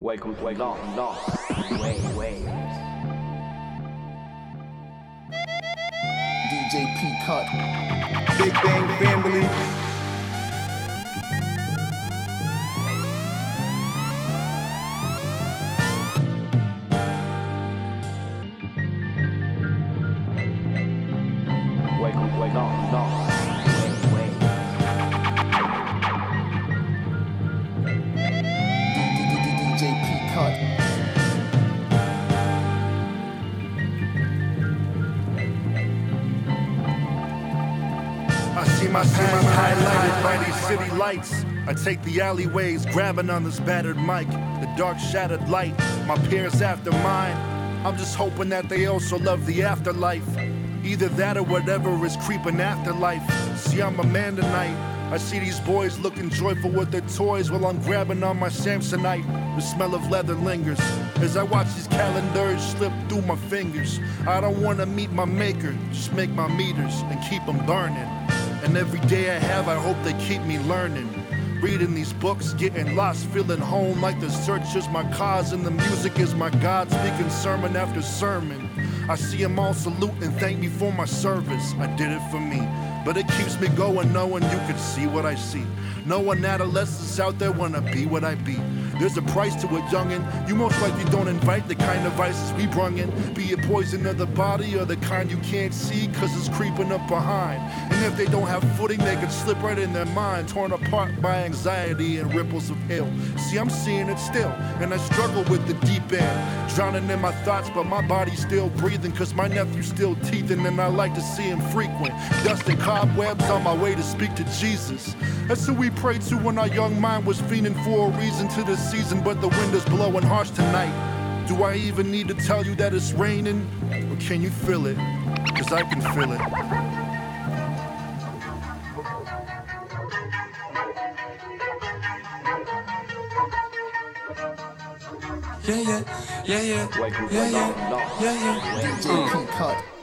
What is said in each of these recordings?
Welcome to Long Lost Way Waves. DJ P Cut. Big Bang Family. Lights. I take the alleyways, grabbing on this battered mic. The dark shattered light, my peers after mine. I'm just hoping that they also love the afterlife. Either that or whatever is creeping after life. See, I'm a man tonight. I see these boys looking joyful with their toys while I'm grabbing on my Samsonite. The smell of leather lingers as I watch these calendars slip through my fingers. I don't wanna meet my maker, just make my meters and keep them burning. And every day I have, I hope they keep me learning. Reading these books, getting lost, feeling home like the search is my cause and the music is my God, speaking sermon after sermon. I see them all salute and thank me for my service. I did it for me. But it keeps me going knowing you can see what I see. No Knowing adolescents out there wanna be what I be. There's a price to it, youngin'. You most likely don't invite the kind of vices we brung in. Be it poison of the body or the kind you can't see, cause it's creeping up behind. And if they don't have footing, they can slip right in their mind, torn apart by anxiety and ripples of ill. See, I'm seeing it still, and I struggle with the deep end. Drowning in my thoughts, but my body's still breathing, cause my nephew's still teething, and I like to see him frequent. Dust and cobwebs on my way to speak to Jesus. That's who we prayed to when our young mind was fiending for a reason to this season, but the wind is blowing harsh tonight. Do I even need to tell you that it's raining? Or can you feel it? Cause I can feel it. Yeah, yeah, yeah, yeah, Welcome to yeah, Long yeah, Lost yeah, yeah. Way DJ P Cut.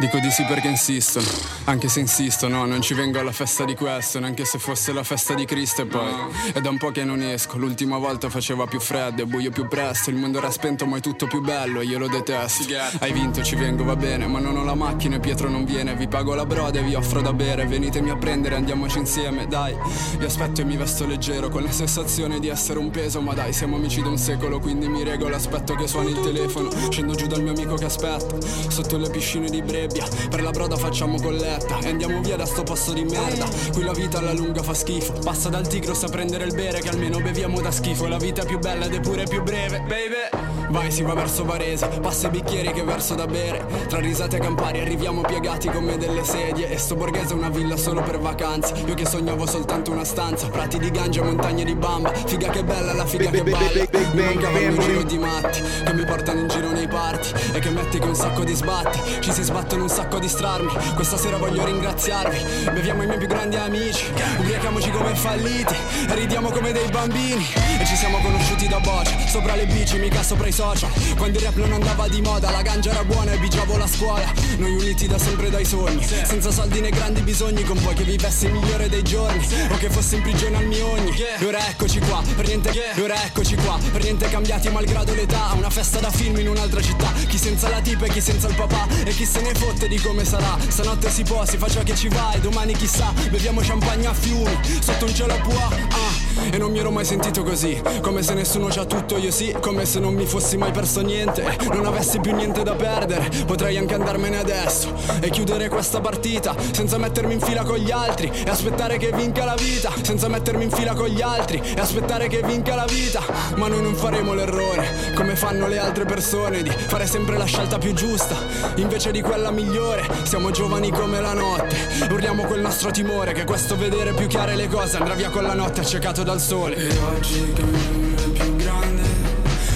Dico di sì perché insistono, anche se insistono, non ci vengo alla festa di questo, neanche se fosse la festa di Cristo e poi è da un po' che non esco, l'ultima volta faceva più freddo e buio più presto, il mondo era spento ma è tutto più bello e io lo detesto. Hai vinto, ci vengo, va bene, ma non ho la macchina e Pietro non viene, vi pago la broda e vi offro da bere, venitemi a prendere, andiamoci insieme, dai. Vi aspetto e mi vesto leggero, con la sensazione di essere un peso, ma dai, siamo amici da un secolo, quindi mi regolo, aspetto che suoni il telefono, scendo giù dal mio amico che aspetta, sotto le piscine di Brebbia, per la broda facciamo colletta e andiamo via da sto posto di merda. Qui la vita alla lunga fa schifo, passa dal Tigros a prendere il bere che almeno beviamo da schifo, la vita è più bella ed è pure più breve, baby. Vai, si va verso Varese, passa i bicchieri che verso da bere. Tra risate e campari arriviamo piegati come delle sedie. E sto borghese è una villa solo per vacanze. Io che sognavo soltanto una stanza, prati di gangia, montagne di bamba. Figa che bella, la figa che balla. Mi mancava un giro di matti che mi portano in giro nei party. E che metti che un sacco di sbatti. Ci si sbattono un sacco di strarmi. Questa sera voglio ringraziarvi. Beviamo i miei più grandi amici. Ubriachiamoci come falliti. Ridiamo come dei bambini. E ci siamo conosciuti da boccia. Sopra le bici, mica sopra i social. Quando il rap non andava di moda, la ganja era buona e bigiavo la scuola. Noi uniti da sempre dai sogni. Senza soldi né grandi bisogni, con voi che vivessi il migliore dei giorni. O che fossi in prigione al mio ogni. E ora eccoci qua, per niente E ora eccoci qua, per niente cambiati malgrado l'età. Una festa da film in un'altra città. Chi senza la tipa e chi senza il papà. E chi se ne fotte di come sarà. Stanotte si può, si fa ciò che ci va. E domani chissà, beviamo champagne a fiumi. Sotto un cielo a pua. Ah. E non mi ero mai sentito così. Come se nessuno c'ha tutto, io sì. Come se non mi fossi mai perso niente. Non avessi più niente da perdere. Potrei anche andarmene adesso. E chiudere questa partita. Senza mettermi in fila con gli altri. E aspettare che vinca la vita. Senza mettermi in fila con gli altri. E aspettare che vinca la vita. Ma noi non faremo l'errore. Come fanno le altre persone. Di fare sempre la scelta più giusta. Invece di quella migliore. Siamo giovani come la notte. Urliamo quel nostro timore. Che questo vedere più chiare le cose andrà via con la notte accecato dal sole. E oggi che il più grande.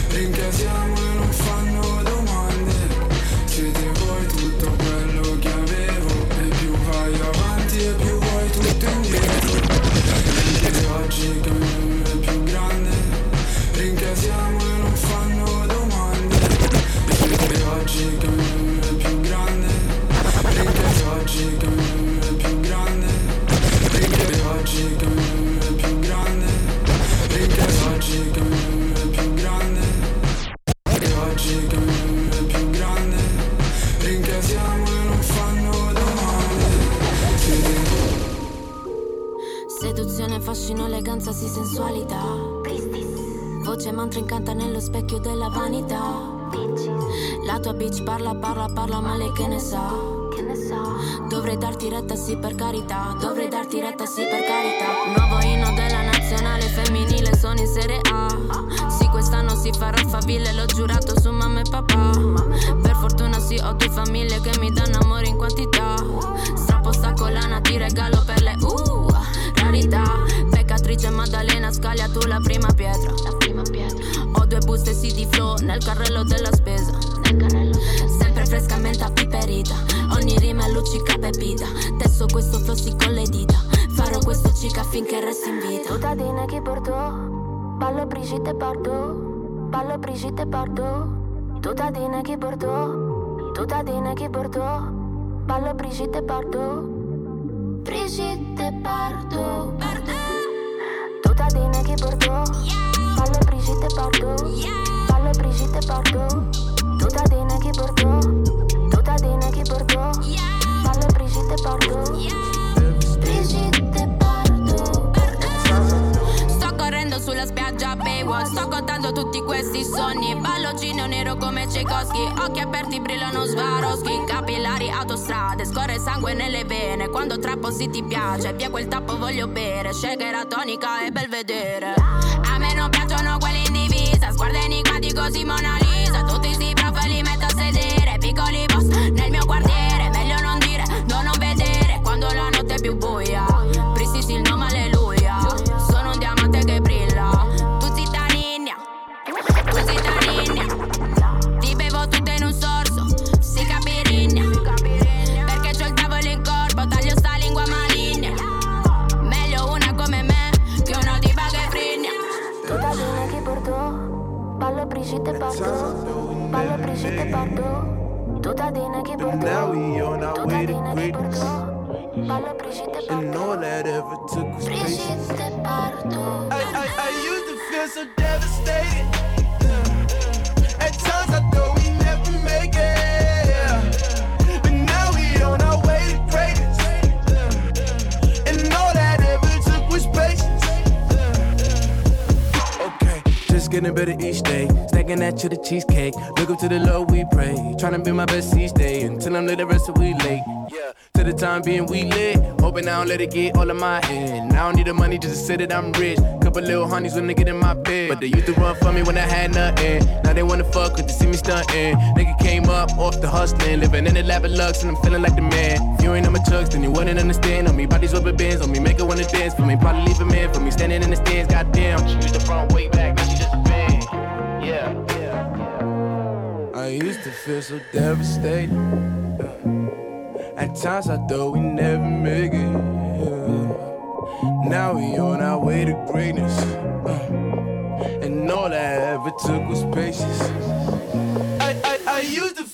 Rincasiamo fascino, eleganza, sì sensualità. Voce mantra incanta nello specchio della vanità. La tua bitch parla, parla, parla, ma lei che ne sa? Dovrei darti retta sì per carità Dovrei darti retta sì per carità Nuovo inno della nazionale femminile sono in serie A Sì quest'anno si farà faville l'ho giurato su mamma e papà Per fortuna sì ho due famiglie che mi danno amore in quantità Strappo sta collana ti regalo per Peccatrice Maddalena scaglia tu la prima pietra. Ho due buste sì di flow nel carrello della spesa. Sempre frescamente appiperita Ogni rima è luccica pepita. Tesso questo flossi con le dita. Farò questo cica finché resti in vita. Tutadine chi portò Ballo Brigitte Bardot Ballo Brigitte Bardot Tutadine chi portò Tutadine chi portò Ballo Brigitte Bardot Brigitte Bardot Tutadine chi portò Ballo Brigitte Bardot Ballo Brigitte Bardot Tutadine chi portò Tutadine chi portò Ballo Brigitte Bardot sulla spiaggia Baywatch. Sto contando tutti questi sogni. Ballocino nero come Tchaikovsky. Occhi aperti brillano Swarovski. Capillari autostrade Scorre sangue nelle vene. Quando trappo si ti piace Via quel tappo voglio bere. Shaker tonica e bel vedere. A me non piacciono quelli in divisa. Sguarda enigmati così Mona Lisa Tutti sti prof li metto a sedere. Piccoli boss nel mio quartiere Meglio non dire, no non vedere. Quando la notte è più buia Bardot Tutadine chi portò now we on our way to greatness. portò Ballo Brigitte And all that ever took was patience. I, I, I used to feel so devastated. Getting better each day. Stacking that to the cheesecake. Look up to the Lord, we pray. Trying to be my best each day until I'm lit, the rest of we late. Yeah, to the time being we lit. Hoping I don't let it get all of my head. I don't need the money just to say that I'm rich. Couple little honeys when they get in my bed. But they used to run for me when I had nothing. Now they wanna fuck cause they see me stunting. Nigga came up off the hustling. Living in the lap of lux and I'm feeling like the man. If you ain't on my chucks, then you wouldn't understand. On me, bodies rubber bands. On me, make her wanna dance. For me, probably leave a man. For me, standing in the stands, goddamn. Used the front way back, used to feel so devastated. At times I thought we never make it. Now we on our way to greatness. And all I ever took was patience. I, I, I used to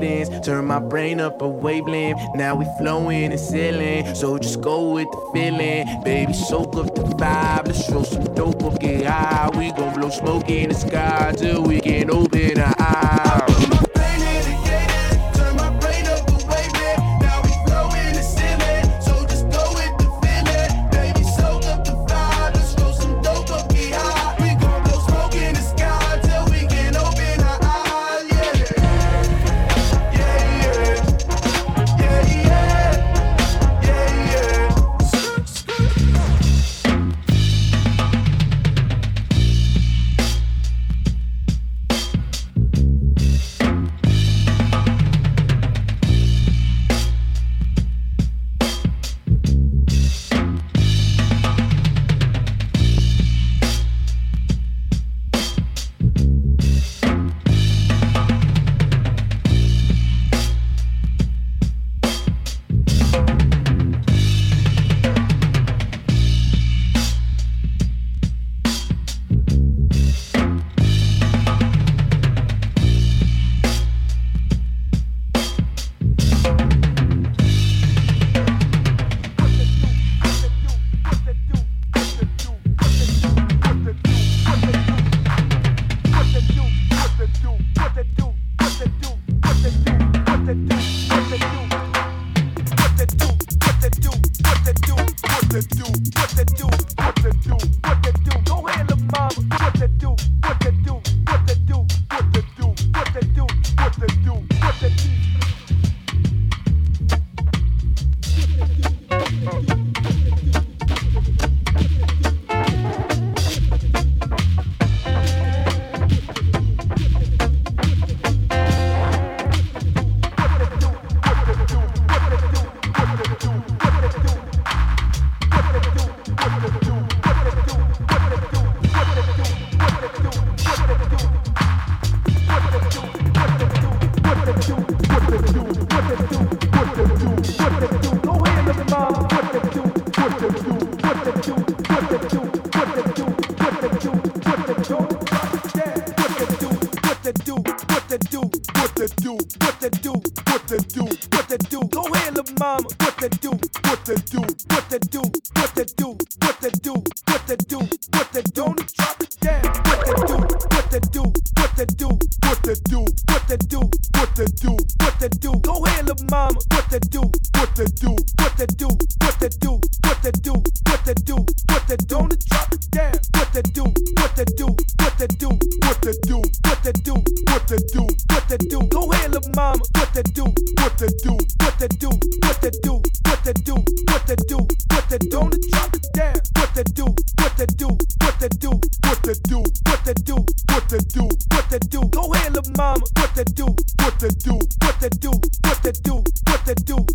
cadence, turn my brain up a wavelength. Now we flowing and sailing, so just go with the feeling. Baby, soak up the vibe, let's throw some dope up, get high. We gon' blow smoke in the sky till we can open our drop it down. What the do? What the do? What the do? What the do? What the do? What the do? What the do? Go handle, mama. What the do? What the do? What the do? What the do? What the do?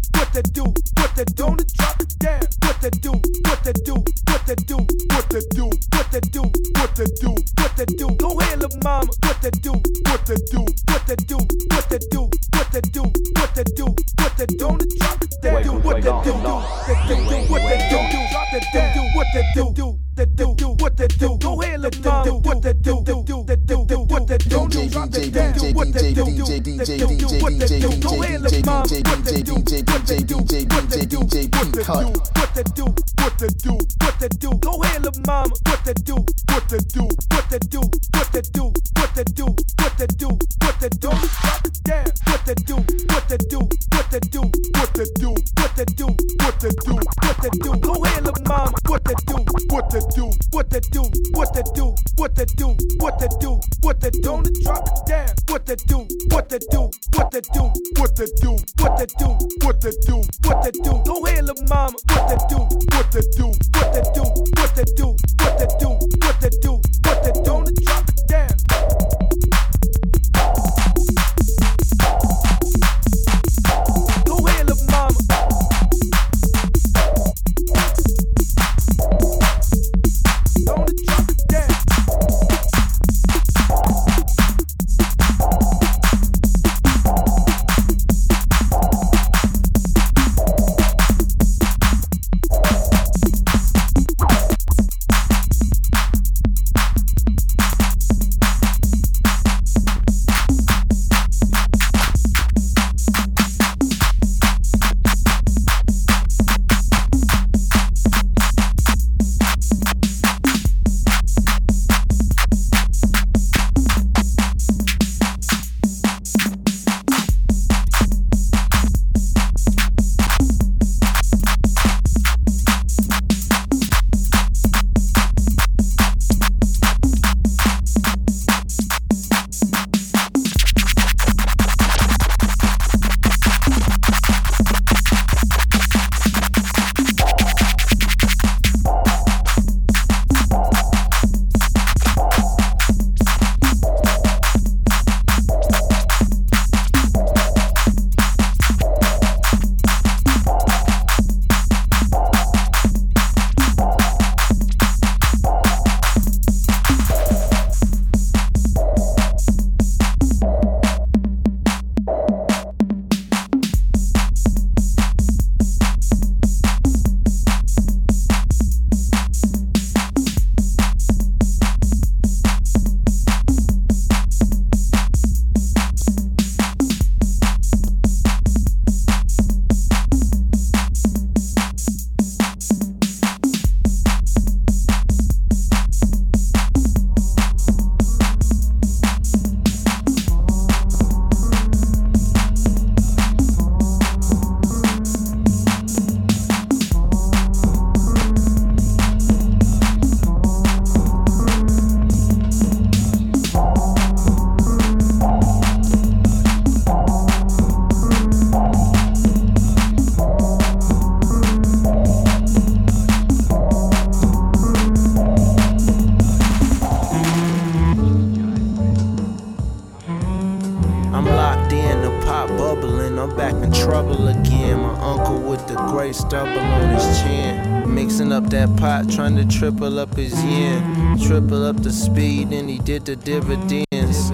Up that pot, trying to triple up his yen. Triple up the speed, and he did the dividends.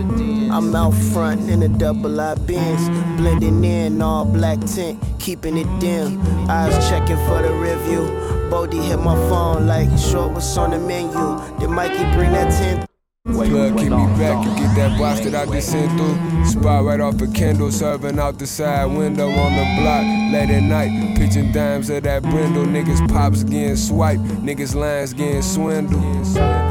I'm out front in a double I bins, blending in all black tint, keeping it dim. Eyes checking for the review. Bodie hit my phone like, short what's on the menu? Did Mikey bring that 10 Plug keep me back, you get that box that I just sent through. Spot right off a Kendall, serving out the side window on the block. Late at night, pitching dimes at that brindle. Niggas pops getting swiped, niggas lines getting swindled.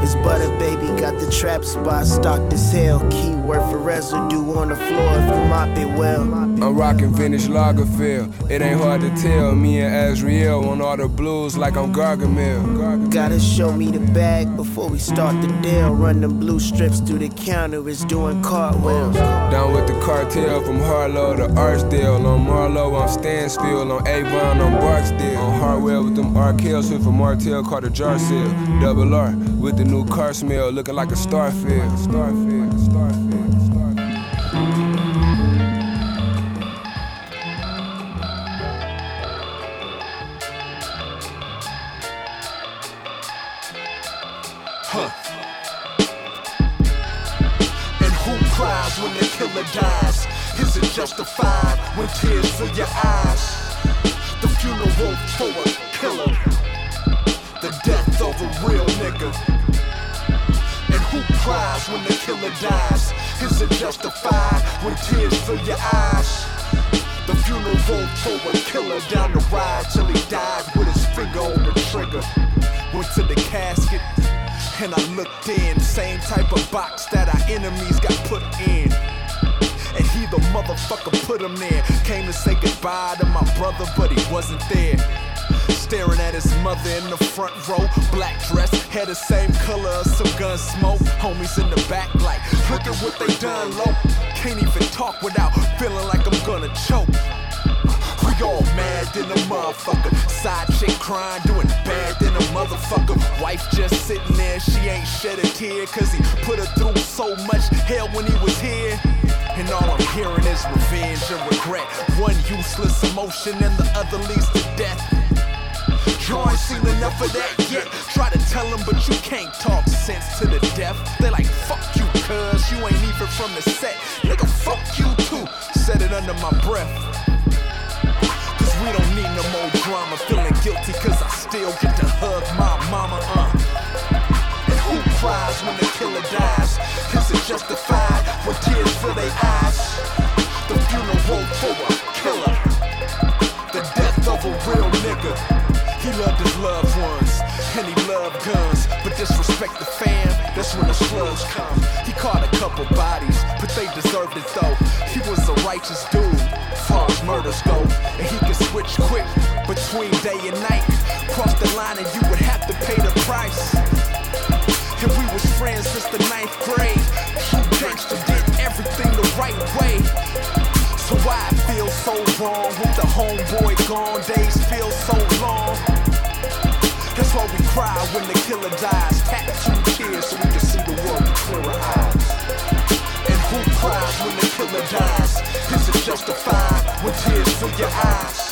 His butter baby got the trap spot stocked as hell. Keyword for residue on the floor if you mop it well. I'm rocking vintage Lagerfeld. It ain't hard to tell. Me and Azrael on all the blues like I'm Gargamel. Gotta show me the bag before we start the deal. Run them blue strips through the counter, it's doing cartwheels. Down with the cartel from Harlow to Archdale. On Marlo, on Stanfield. On Avon, on Barksdale. On Hartwell with them Arkell Swift from Martell, caught a jar sale. Double R with the new car smell, looking like a. Starfield, Starfield, Starfield. Justified when tears fill your eyes? The funeral for a killer. The death of a real nigga. And who cries when the killer dies? Is it justified when tears fill your eyes? The funeral for a killer down the ride till he died with his finger on the trigger. Went to the casket and I looked in, same type of box that our enemies got put in. He the motherfucker put him there. Came to say goodbye to my brother, but he wasn't there. Staring at his mother in the front row, black dress, hair the same color as some gun smoke. Homies in the back, like, look at what they done, low. Can't even talk without feeling like I'm gonna choke. All mad than a motherfucker. Side chick crying, doing bad than a motherfucker. Wife just sitting there, she ain't shed a tear. Cause he put her through so much hell when he was here. And all I'm hearing is revenge and regret. One useless emotion and the other leads to death. You ain't seen enough of that yet. Try to tell them, but you can't talk sense to the deaf. They like, fuck you, cuz you ain't even from the set. Nigga, fuck you too. Said it under my breath. Cause we don't need no more drama. Feeling guilty cause I still get to hug my mama, uh. And who cries when the killer dies? Is it justified when tears fill their eyes? The funeral for a killer. The death of a real nigga. He loved his loved ones, and he loved guns. But disrespect the fam, that's when the slugs come. He caught a couple bodies, but they deserved it though. He was a righteous dude, far as murders go. And he quick between day and night. Cross the line and you would have to pay the price. And we was friends since the ninth grade. True gangster did everything the right way. So why I feel so wrong with the homeboy gone? Days feel so long. That's why we cry when the killer dies. Tattoo tears so we can see the world with clearer eyes. And who cries when the killer dies? Is it justified when tears fill your eyes?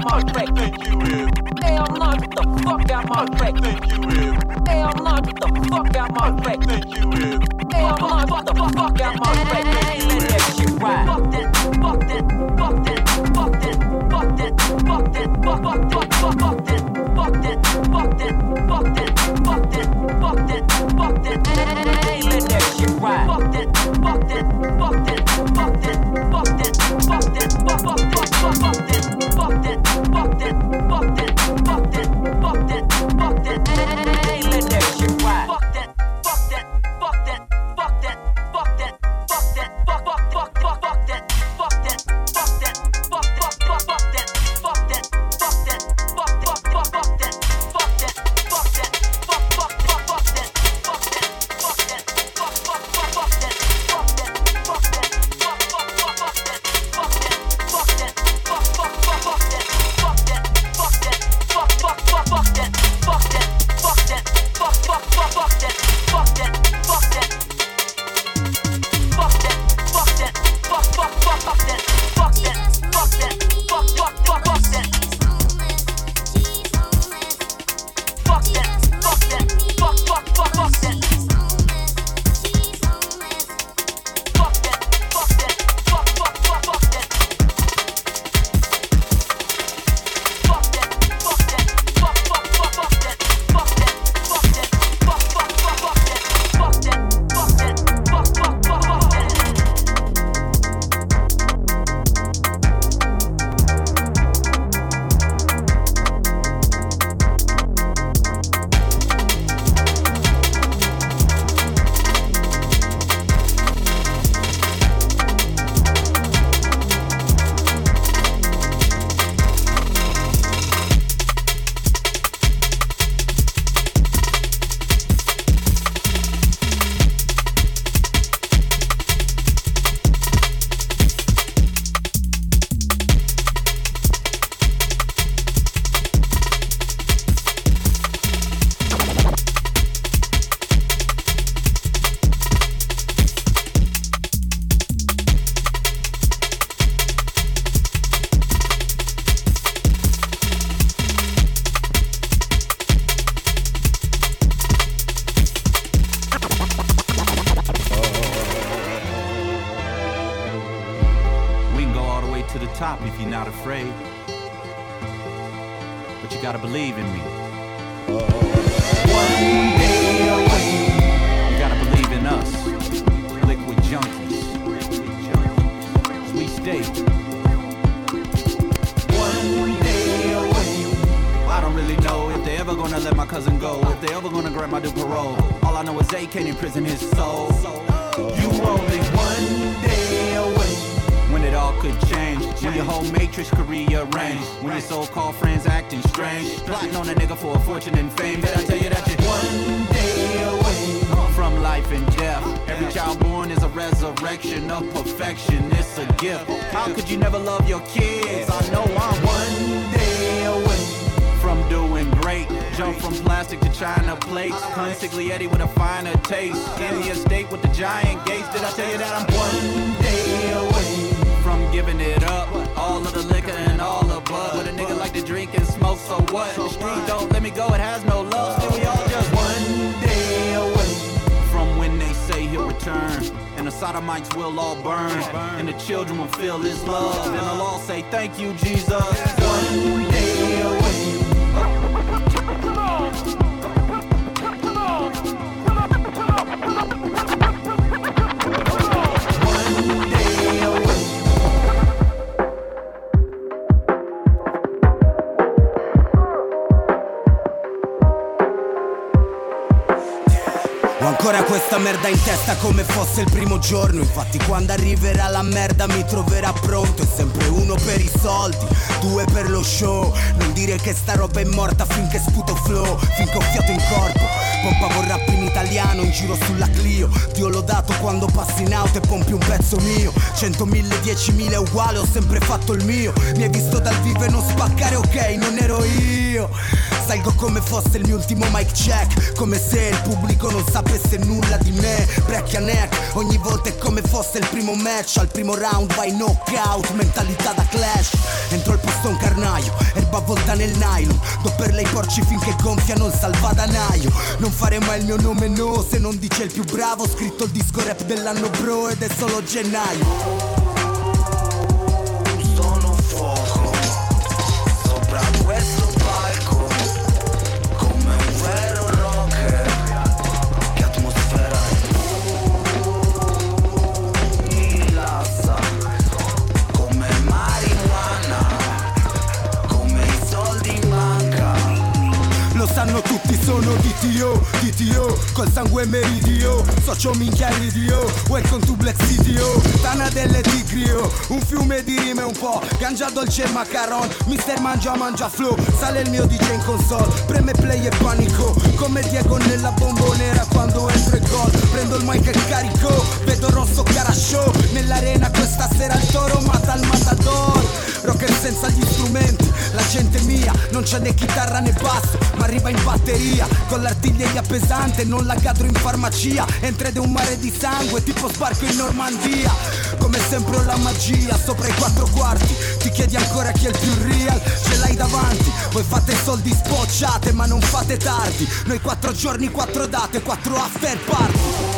I'm not the out my track. Think you is. I'm not the fuck out my track. Think you is. I'm not the fuck out my track. Think you is. I'm not the fuck out my track. Let that shit ride. Fuck that, fuck that, fuck that, fuck that, fuck that, fuck that, fuck that, fuck that, fuck that fuck that, fuck that, fuck that, fuck that, fuck that, fuck that, hey, let that shit ride. Fuck that, fuck that, fuck that, fuck that, fuck that, fuck that, fuck fuck fuck fuck fuck that, fuck that, fuck that, fuck that, fuck that, fuck that, fuck that, hey, let that shit ride. Believe in me. Children will feel his love. And they'll all say, Thank you, Jesus. One day away. Merda in testa come fosse il primo giorno. Infatti quando arriverà la merda mi troverà pronto. È sempre uno per i soldi, due per lo show. Non dire che sta roba è morta finché sputo flow Finché ho fiato in corpo. Pompavo rap in italiano in giro sulla Clio. Dio l'ho dato quando passi in auto e pompi un pezzo mio. 100.000, 10.000 è uguale, ho sempre fatto il mio. Mi hai visto dal vivo e non spaccare, ok, non ero io Salgo come fosse il mio ultimo mic check. Come se il pubblico non sapesse nulla di me. Break a neck, ogni volta è come fosse il primo match. Al primo round vai knockout, mentalità da clash. Entro il posto un carnaio, erba avvolta nel nylon. Do per lei porci finché gonfiano il salvadanaio Non fare mai il mio nome no, se non dice il più bravo. Scritto il disco rap dell'anno bro ed è solo gennaio DTO, DTO, col sangue meridio, socio minchia ridio, welcome to Black City, oh, Tana delle tigrio, un fiume di rime un po', cangia dolce e macaron, mister mangia mangia flow, sale il mio DJ in console, preme play e panico, come Diego nella bombonera quando entro e gol, prendo il mic e carico, vedo rosso cara show, nell'arena questa sera il toro non c'è né chitarra né basso, ma arriva in batteria, con l'artiglieria pesante, non la cadro in farmacia, entra ed un mare di sangue, tipo sbarco in Normandia, come sempre ho la magia, sopra i quattro quarti, ti chiedi ancora chi è il più real, ce l'hai davanti, voi fate soldi spocciate, ma non fate tardi, noi quattro giorni, quattro date, quattro after party.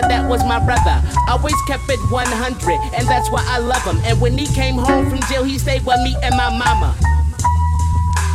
But that was my brother. Always kept it 100, and that's why I love him. And when he came home from jail, he stayed with me and my mama.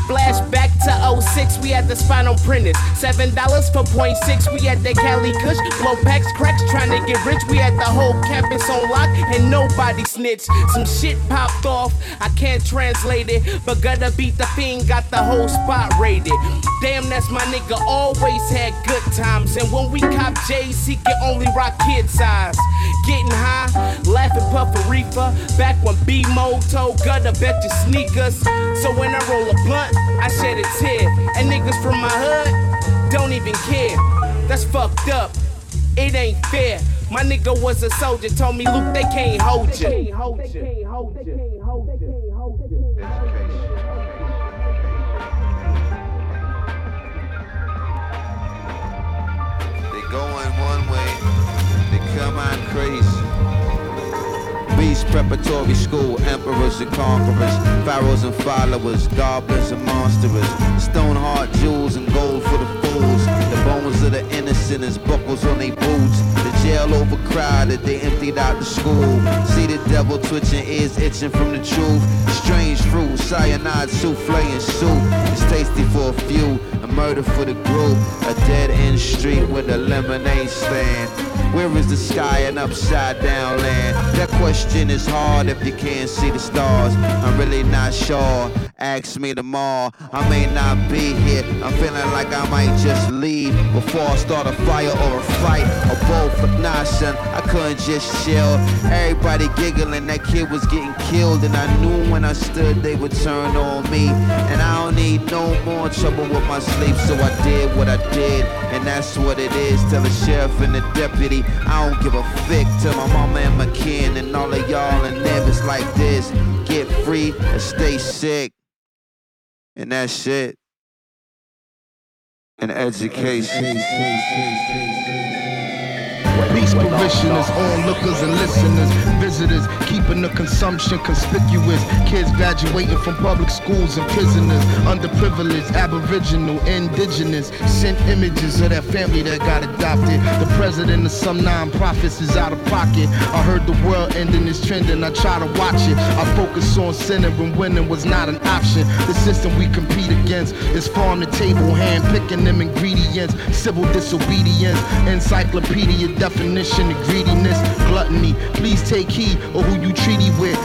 Flashback to 06, we had the spinal printers. Seven dollars for point six, we had the Cali Kush. Blow packs, cracks, trying to get rich. We had the whole campus on lock, and nobody snitched. Some shit off, I can't translate it. But gotta beat the fiend, got the whole spot rated. Damn, that's my nigga, always had good times. And when we cop J's, he can only rock kid size. Getting high, laughing, puffin' reefer. Back when B Mode told Gutter, bet your sneakers. So when I roll a blunt, I shed a tear. And niggas from my hood don't even care. That's fucked up. It ain't fair. My nigga was a soldier, told me, Luke, they can't hold you. They going one way, they come out crazy. Beast preparatory school, emperors and conquerors, pharaohs and followers, goblins and monsters, stone heart jewels and gold for the fools. The bones of the innocent is buckles on their boots. Jail overcrowded, they emptied out the school. See the devil twitching, ears itching from the truth. Strange fruit, cyanide souffle and soup. It's tasty for a few, a murder for the group. A dead end street with a lemonade stand. Where is the sky and upside down land? That question is hard if you can't see the stars. I'm really not sure. Ask me tomorrow. I may not be here. I'm feeling like I might just leave before I start a fire or a fight or both. Nah, son, I couldn't just chill. Everybody giggling, that kid was getting killed, and I knew when I stood they would turn on me. And I don't need no more trouble with my sleep, so I did what I did, and that's what it is. Tell the sheriff and the deputy, I don't give a fick. Tell my mama and my kin and all of y'all and them it's like this. Get free and stay sick. And that's it. And education away. Beast parishioners, onlookers and listeners, visitors, keeping the consumption conspicuous. Kids graduating from public schools and prisoners, underprivileged, aboriginal, indigenous, sent images of that family that got adopted. The president of some non-profits is out of pocket. I heard the world ending is trending, I try to watch it. I focus on sinning when winning was not an option. The system we compete against is farm to table, hand picking them ingredients, civil disobedience, encyclopedia definition of greediness, gluttony. Please take heed of who you treaty with.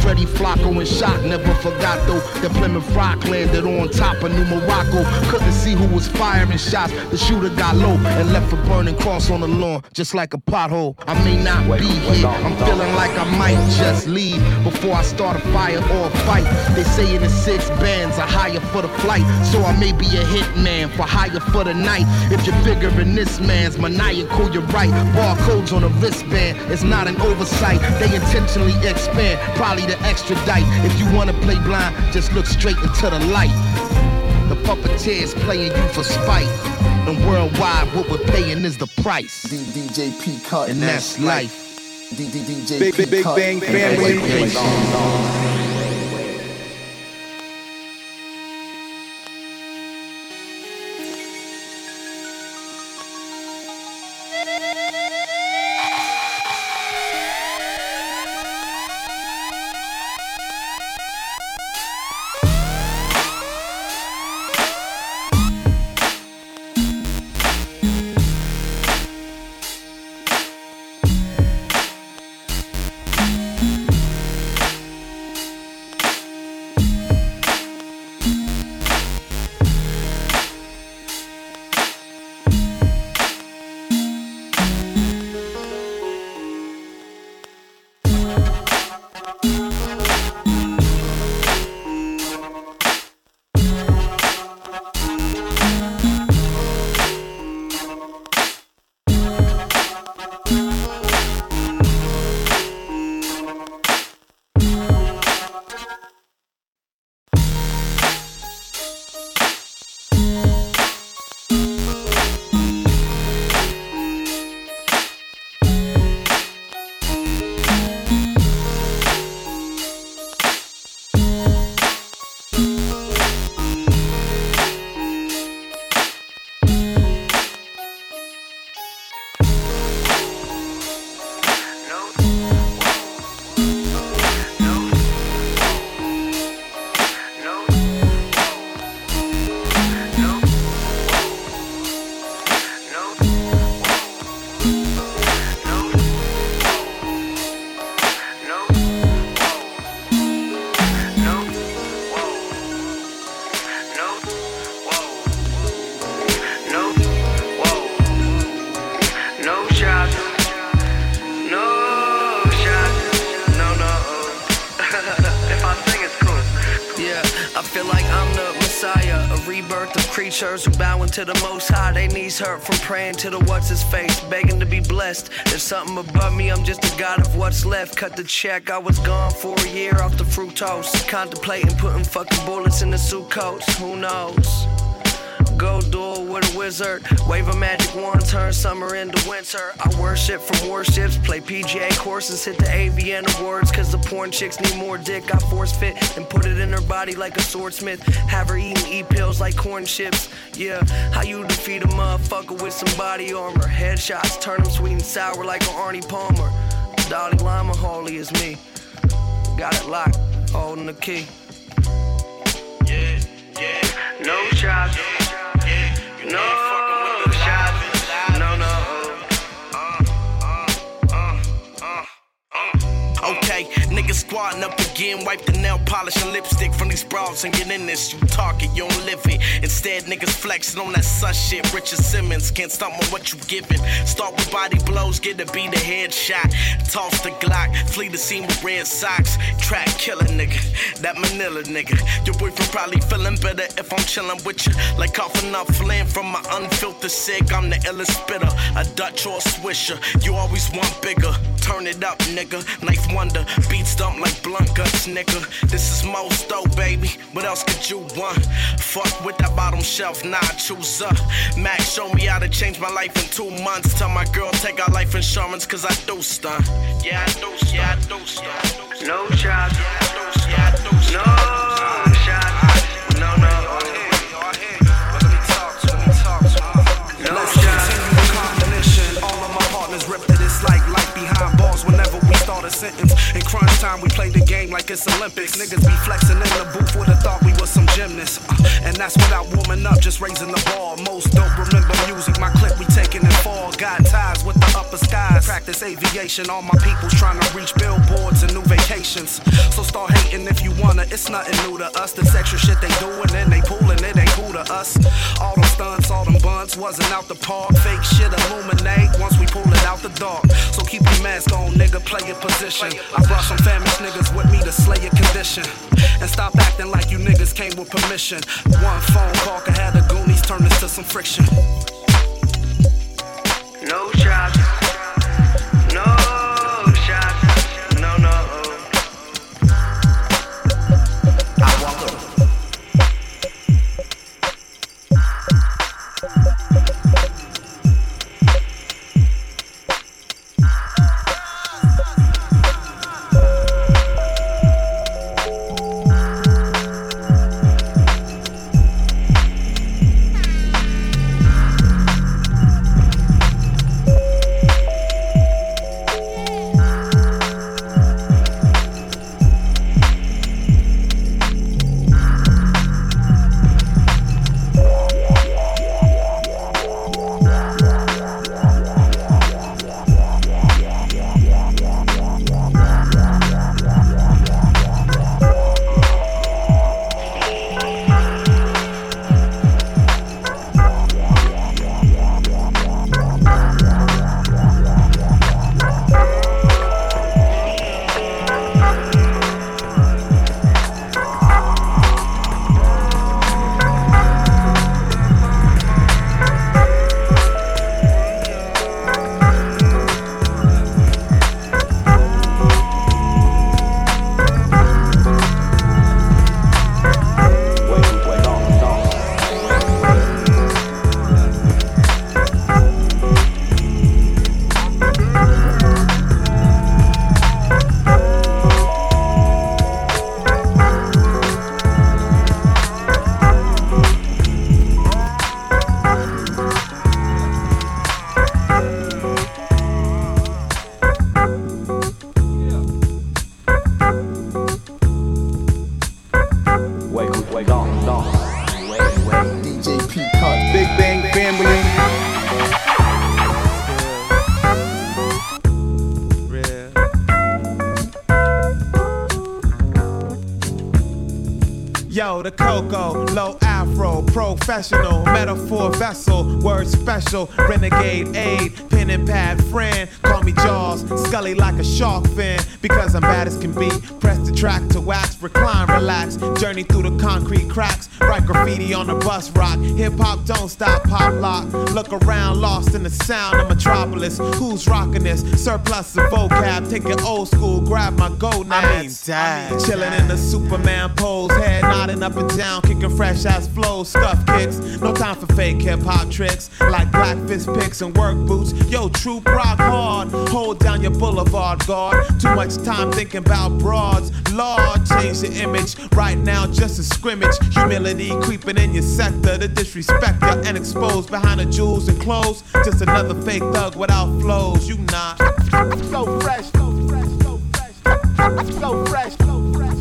Freddie Flacco, and Shock never forgot though that Plymouth Rock landed on top of New Morocco. Couldn't see who was firing shots. The shooter got low and left a burning cross on the lawn, just like a pothole. I may not be here. I'm feeling like I might just leave before I start a fire or a fight. They say in the six bands I hire for the flight, so I may be a hitman for hire for the night. If you're figuring this man's maniacal, you're right. Barcodes on a wristband, it's not an oversight. They intentionally expand, probably to extradite. If you wanna play blind, just look straight into the light. The puppeteers playing you for spite. And worldwide, what we're paying is the price. DJ P cut, and that's life. DJ Big, P big cut. bang family. Knees hurt from praying to the what's his face, begging to be blessed. There's something above me, I'm just a god of what's left. Cut the check, I was gone for a year off the fructose. Contemplating putting fucking bullets in the suit coats. Who knows? Go duel with a wizard. Wave a magic wand, turn summer into winter. I worship from warships, play PGA courses, hit the AVN awards. Cause the porn chicks need more dick. I force fit and put it in her body like a swordsmith. Have her eating E pills like corn chips. Yeah, how you defeat a motherfucker with some body armor? Headshots turn them sweet and sour like an Arnie Palmer. Dalai Lama, holy is me. Got it locked, holding the key. Yeah, yeah. No shots. No. No, no. Uh, uh, uh, okay, niggas squatting up again, wipe the nail polish and lipstick from these bras and get in this. You talking, you don't live it. Instead, niggas flexing on that sus shit. Richard Simmons can't stop on what you giving. Start with body blows, get to be the headshot. Toss the Glock, flee the scene with red socks. Track killer nigga, that Manila nigga. Your boyfriend probably feeling better if I'm chilling with you. Like coughing up flame from my unfiltered sick. I'm the illest spitter, a Dutch or a Swisher. You always want bigger. Turn it up, nigga. Ninth wonder, beats dump like blunt guts, nigga. This is most though, baby. What else could you want? Fuck with that bottom shelf, nah, choose up. Max show me how to change my life in two months. Tell my girl take out life insurance, cause I do stun. Yeah, I do stun. Yeah, I do stun. No shots. No sentence. In crunch time, we play the game like it's Olympics. Niggas be flexing in the booth a thought we was some gymnasts. Uh, and that's without warming up, just raising the bar. Most don't remember music. My clip, we taking it far. Got ties with the upper skies. Practice aviation. All my people's trying to reach billboards and new vacations. So start hating if you wanna. It's nothing new to us. This extra shit they doing and they pulling it ain't cool to us. All them stunts, all them bunts wasn't out the park. Fake shit illuminate once we pull it out the dark. So keep your mask on, nigga. Play your position. I brought some famished niggas with me to slay your condition. And stop acting like you niggas came with permission. One phone call could have the Goonies turn this to some friction. The cocoa, low afro, professional, metaphor vessel, word special, renegade aid, pen and pad friend. Call me Jaws, scully like a shark fin, because I'm bad as can be. Press the track to wax, recline, relax, journey through the concrete cracks, write graffiti on the bus rock. Hip hop don't stop, pop lock. Look around, lost in the sound of metropolis. Who's rocking this? Surplus of vocab, take it old school, grab my gold knives. Chilling in the Superman pose, head nodding up and down, kicking fresh ass flows, scuff kicks. No time for fake hip hop tricks like black fist picks and work boots. Yo, troop rock hard, hold down your boulevard guard. Too much time thinking about broads. Lord, change the image right now, just a scrimmage. Humility creeping in your sector, the disrespect ya and exposed behind the jewels and clothes. Just another fake thug without flows. You not. So fresh, so fresh, so fresh, so fresh, so fresh,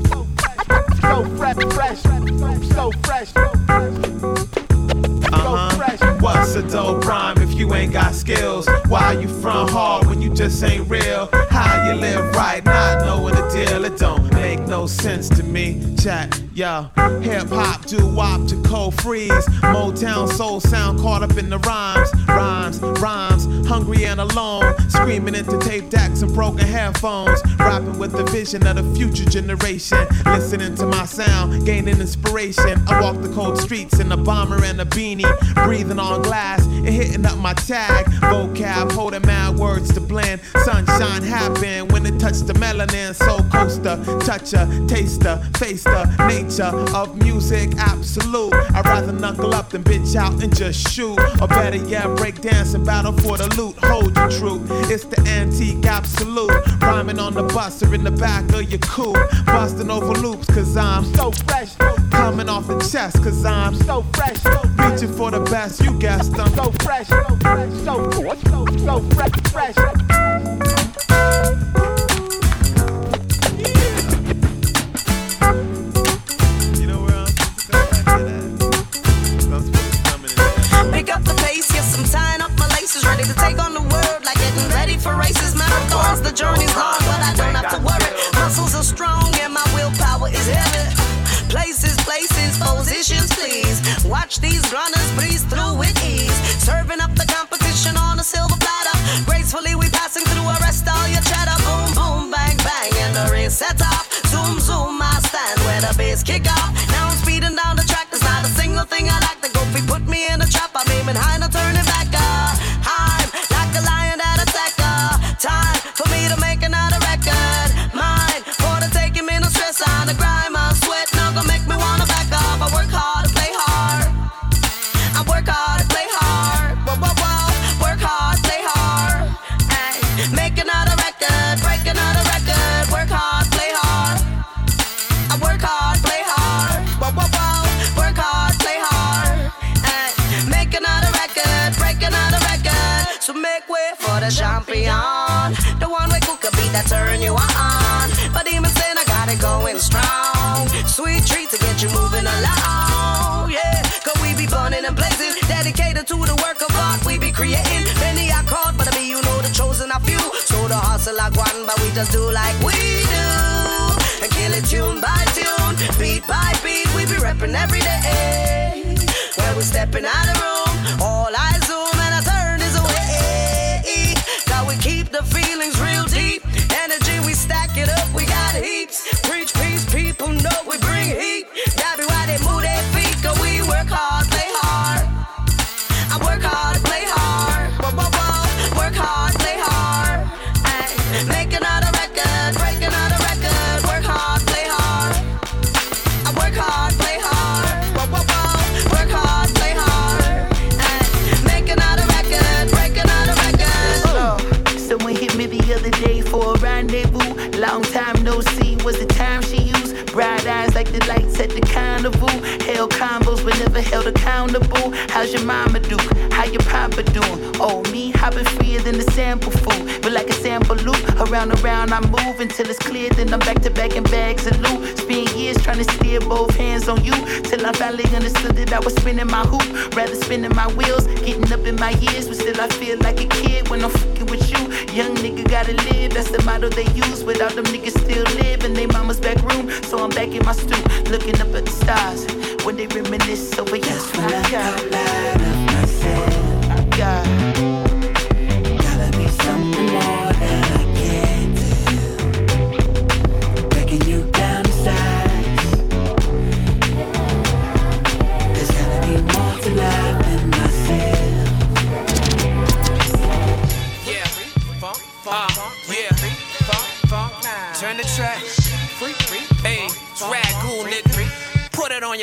so fresh, fresh, so fresh, so fresh. Uh-huh. What's a dope rhyme if you ain't got skills? Why you front hard when you just ain't real? How you live right, not knowing the deal? It don't make no sense to me. Chat, yo, hip hop, do wop to cold freeze. Motown soul sound caught up in the rhymes, rhymes, rhymes. Hungry and alone, screaming into tape decks and broken headphones. Rapping with the vision of the future generation. Listening to my sound, gaining inspiration. I walk the cold streets in a bomber and a beanie, breathing on glass and hitting up my tag. Vocab, holding mad words to blend. Sunshine happen when it touch the melanin. Soul coaster, toucher, taster, face the nature of music, absolute. I'd rather knuckle up than bitch out and just shoot. Or better yet, break dance and battle for the loot. Hold your truth, it's the antique absolute. Rhyming on the bus or in the back of your coupe. Busting over loops, cause I'm so fresh. Coming off the chest, cause I'm so fresh. Reaching for the best, you guessed them. So fresh, so fresh, so so so fresh, fresh. For races. Marathons, the journey's long, but I don't have to worry. Muscles are strong and my willpower is heavy. Places, places, positions, please. Watch these runners just do like we do. And kill it tune by tune, beat by beat. We be repping every day. When we stepping out of room, all eyes zoom and I turn this away. Now we keep the feelings real Eyes like never held accountable. How's your mama do? How your papa doing? Oh, me hopping freer than the sample food. But like a sample loop, around and around I move until it's clear. Then I'm back to back in bags of loot. Spend years trying to steer both hands on you. Till I finally understood that I was spinning my hoop. Rather spinning my wheels, getting up in my years. But still I feel like a kid when I'm fucking with you. Young nigga gotta live, that's the motto they use. Without them niggas still live in they mama's back room. So I'm back in my stoop, looking up at the stars. When they reminisce over. When I God.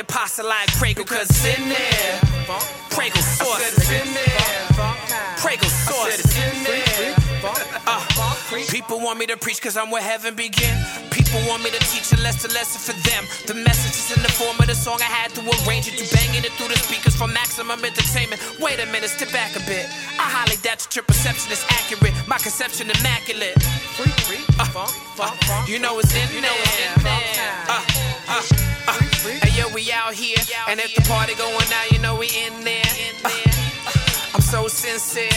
Your pasta like Prego, cause it's in there. Prego sauce. It's in there. Prego sauce. It's in there. Uh, people want me to preach cause I'm where heaven begin. People want me to teach a lesson, lesson for them. The message is in the form of the song. I had to arrange it. You banging it through the speakers for maximum entertainment. Wait a minute, step back a bit. I highly doubt that your perception is accurate. My conception immaculate. Uh, uh, you know it's in there. Uh, uh, uh. We out here, and if the party going out, you know we in there. Uh, I'm so sincere.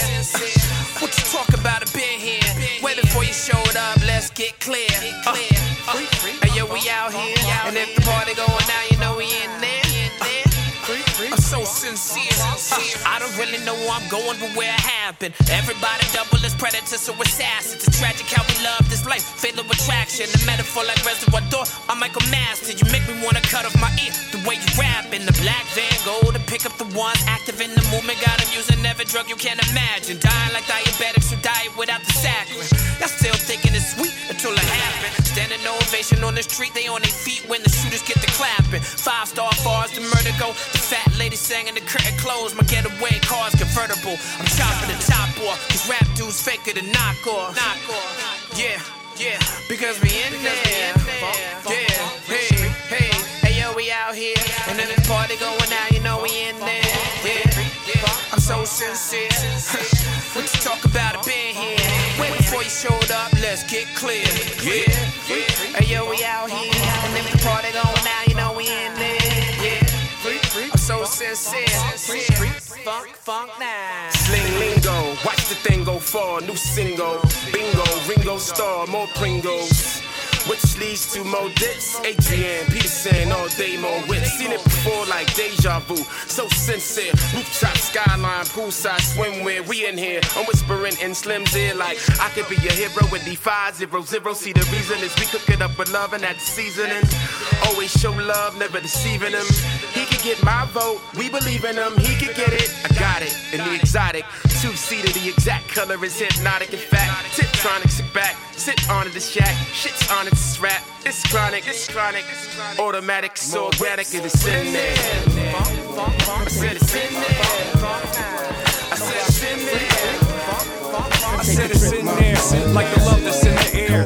What you talk about? I've been here. Way before you showed up, let's get clear. Uh, uh, yo, we out here, and if the party going out, you know we in there. Sincere. I don't really know where I'm going, but where I have been. Everybody double as predators, so assassins. It's tragic how we love this life. Fatal attraction, the metaphor like Reservoir Dogs. I'm Michael Madsen. You make me wanna cut off my ear. The way you rap in the black van, go to pick up the ones active in the movement. Got 'em using every drug you can imagine. Dying like diabetics who die without the sacrament. Y'all still thinking it's sweet until it happened. Standing ovation on the street, they on their feet when the shooters get the clapping. Five star fars, the murder go. The fat lady singing the curtain closed. My getaway car's convertible. I'm chopping the top off. Cause rap dudes faker than knock off. Knock off. Yeah, yeah. Because we in there. Yeah, hey, hey. Hey, yo, we out here. And then this party going out, you know we in there. Yeah, I'm so sincere. what you talk about, I've been here. Way before you showed up, let's get clear. Yeah, hey, yo, we out here. And then the party going out, you know we in there. So sincere. Funk, funk now. Sling lingo, watch the thing go far. New single, bingo, Ringo Starr, more Pringles. Which leads to more dips. Adrian Peterson, all day more whips. Seen it before like deja vu. So sincere. Rooftop skyline, poolside swimwear. We in here. I'm whispering in Slim's ear like I could be a hero with D5 zero zero. See the reason is we cook it up with love and that seasoning. Always show love, never deceiving him. He get my vote. We believe in him. He could get it. I got it. In the exotic. Two seater, the exact color is hypnotic. In fact, Tiptronic, sit back. Sit on it the shack. Shit's on it, it's rap. It's chronic. It's chronic. Automatic, so organic, it's in there. I said it's in there. I said it's in there. I said it's in there, like the love that's in the air.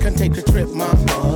Come take a trip, mom.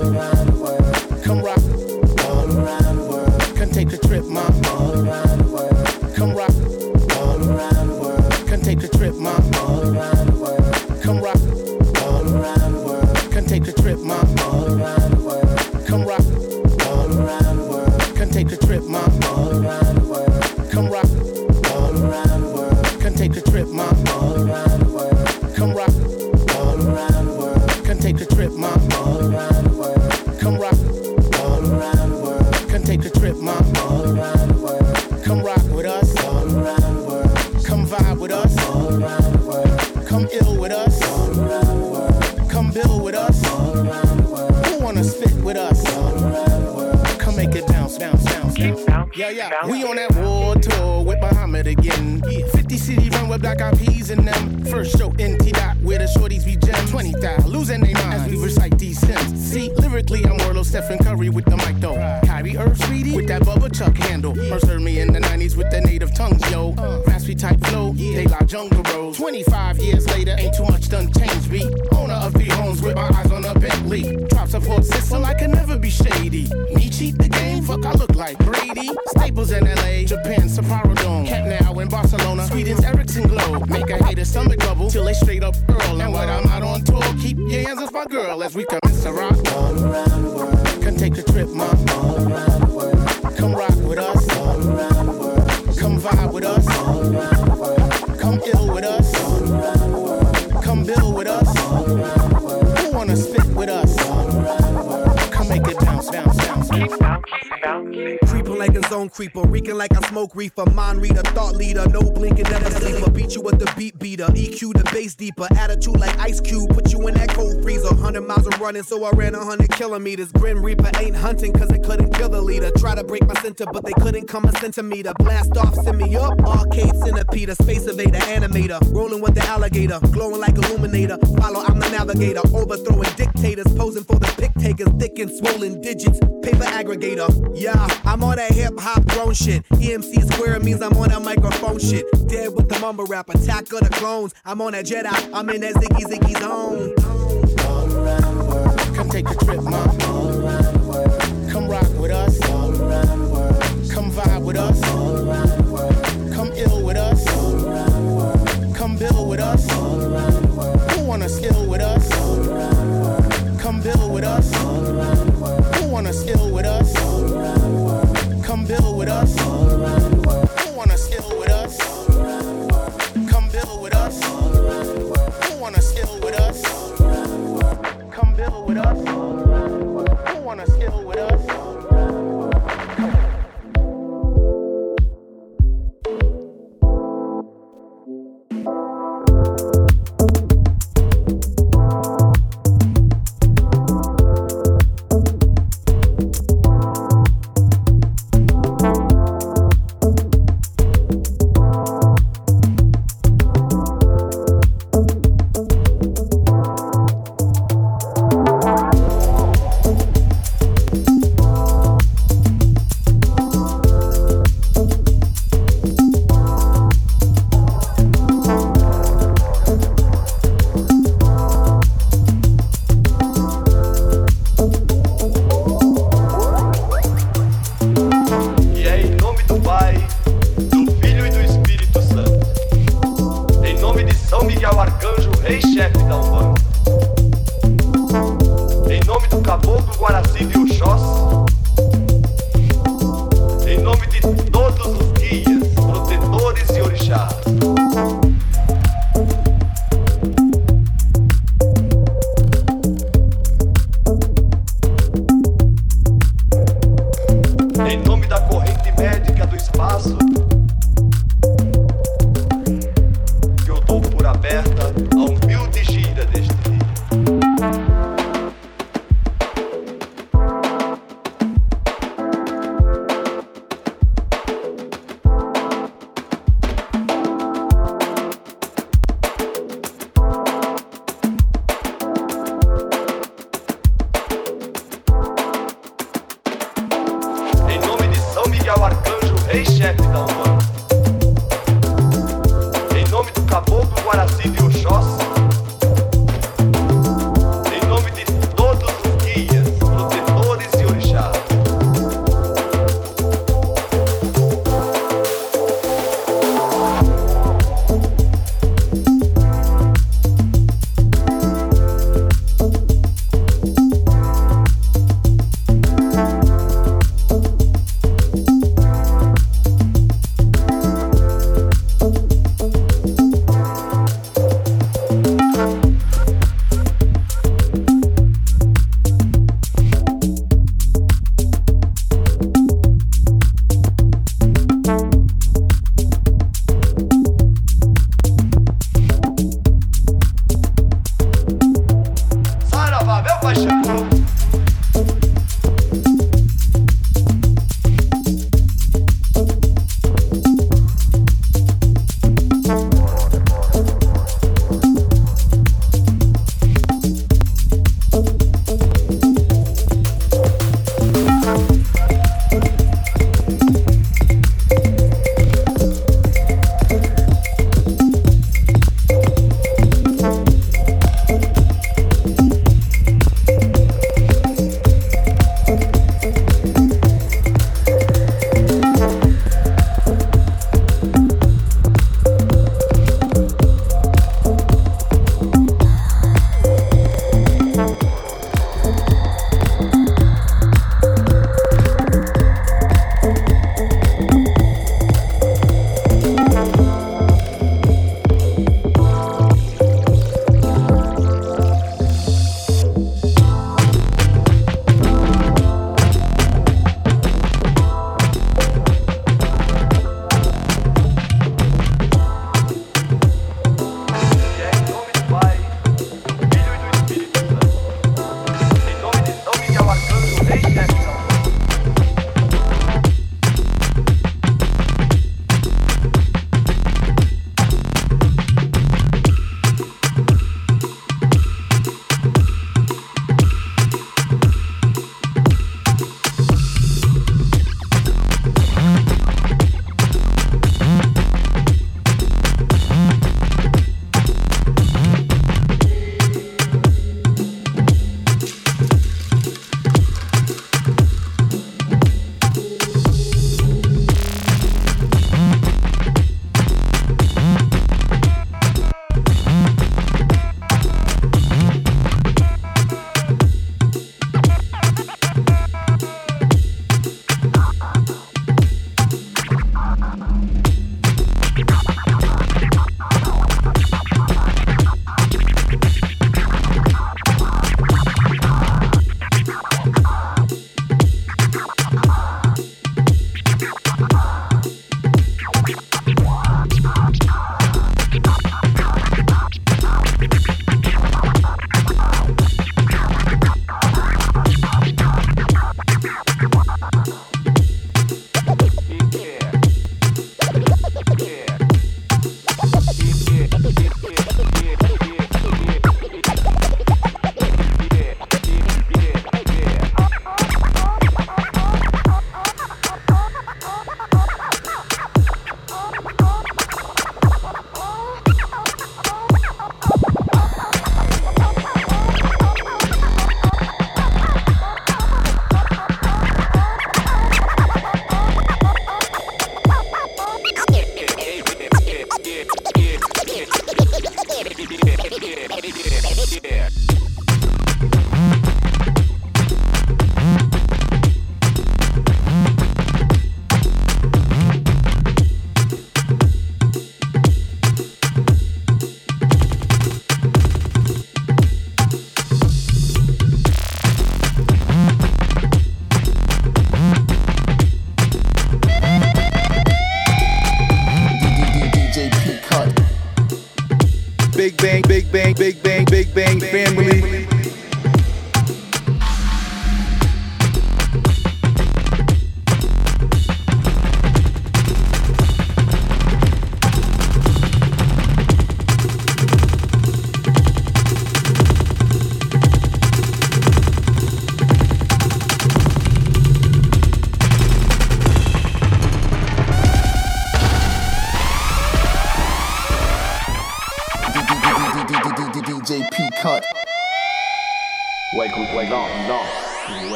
Running, so I ran 100 kilometers. Grim Reaper ain't hunting, cause they couldn't kill the leader. Try to break my center, but they couldn't come a centimeter. Blast off, send me up. Arcade centipede, space evader, animator. Rolling with the alligator, glowing like illuminator. Follow, I'm the navigator. Overthrowing dictators, posing for the pick takers. Thick and swollen digits, paper aggregator. Yeah, I'm on that hip hop grown shit. EMC square means I'm on that microphone shit. Dead with the mumble rap, attack of the clones. I'm on that Jedi, I'm in that Ziggy Ziggy zone. Take a trip, mom. All around the world. Come rock with us. All around the world. Come vibe with us.